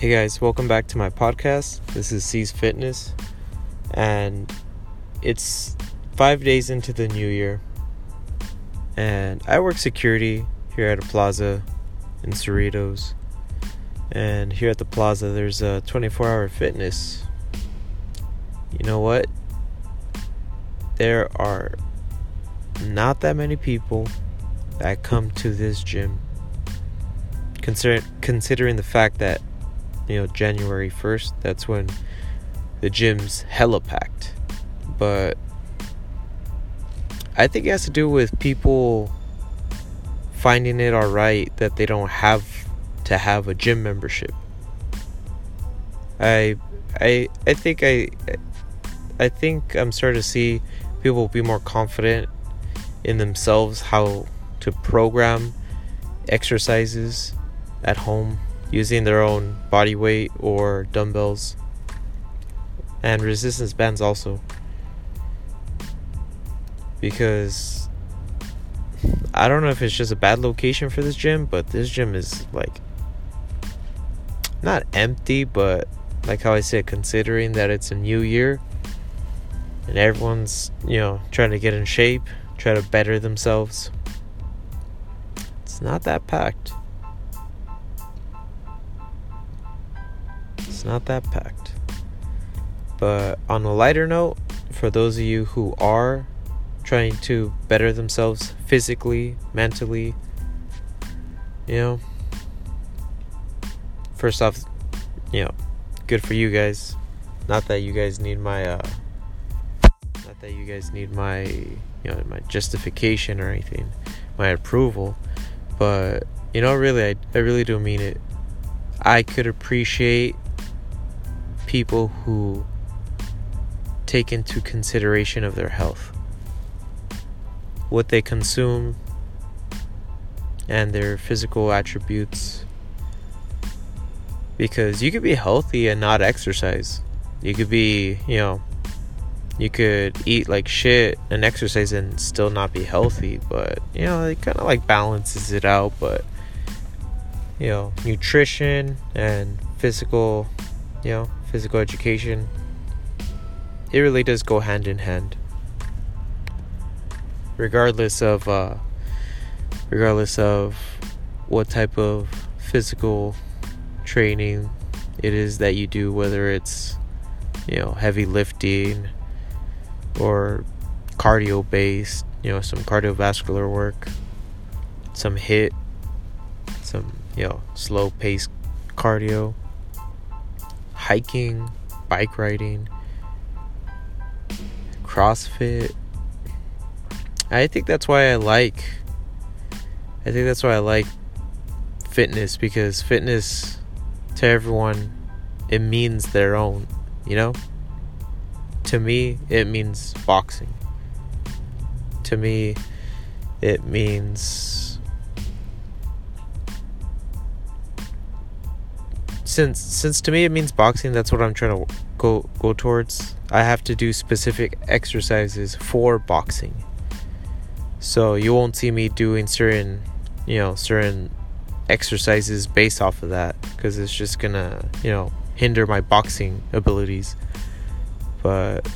Hey guys, welcome back to my podcast. This is C's Fitness, and it's five days into the new year. And I work security here at a plaza in Cerritos. And here at the plaza, there's a 24 hour fitness. You know what? There are not that many people that come to this gym. Consider, considering the fact that you know January 1st that's when the gym's hella packed. But I think it has to do with people finding it alright that they don't have to have a gym membership. I I I think I I think I'm starting to see people be more confident in themselves how to program exercises at home using their own body weight or dumbbells and resistance bands also because I don't know if it's just a bad location for this gym, but this gym is like not empty, but like how I said, considering that it's a new year and everyone's, you know, trying to get in shape, try to better themselves, it's not that packed. It's not that packed. But on a lighter note, for those of you who are trying to better themselves physically, mentally, you know, first off, you know, good for you guys. Not that you guys need my uh not that you guys need my you know my justification or anything, my approval, but you know really I, I really do mean it. I could appreciate people who take into consideration of their health what they consume and their physical attributes. Because you could be healthy and not exercise. You could be you know you could eat like shit and exercise and still not be healthy but you know it kind of like balances it out but you know nutrition and physical you know physical education, it really does go hand in hand. Regardless of uh, regardless of what type of physical training it is that you do, whether it's you know heavy lifting or cardio based, you know some cardiovascular work, some HIIT, some you know slow pace cardio hiking, bike riding, CrossFit. I think that's why I like I think that's why I like fitness because fitness to everyone it means their own, you know? To me, it means boxing. To me, it means since since to me it means boxing that's what i'm trying to go go towards. I have to do specific exercises for boxing. So you won't see me doing certain you know certain exercises based off of that because it's just gonna you know hinder my boxing abilities. But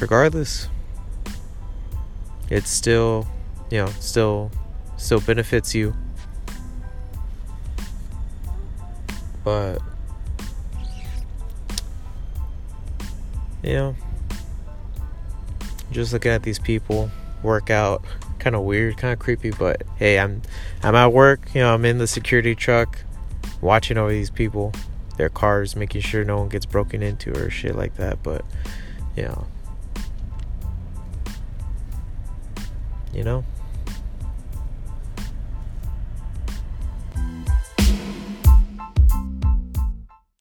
regardless it's still you know still still benefits you But you know, just looking at these people work out, kind of weird, kind of creepy. But hey, I'm I'm at work. You know, I'm in the security truck, watching all these people, their cars, making sure no one gets broken into or shit like that. But you know, you know,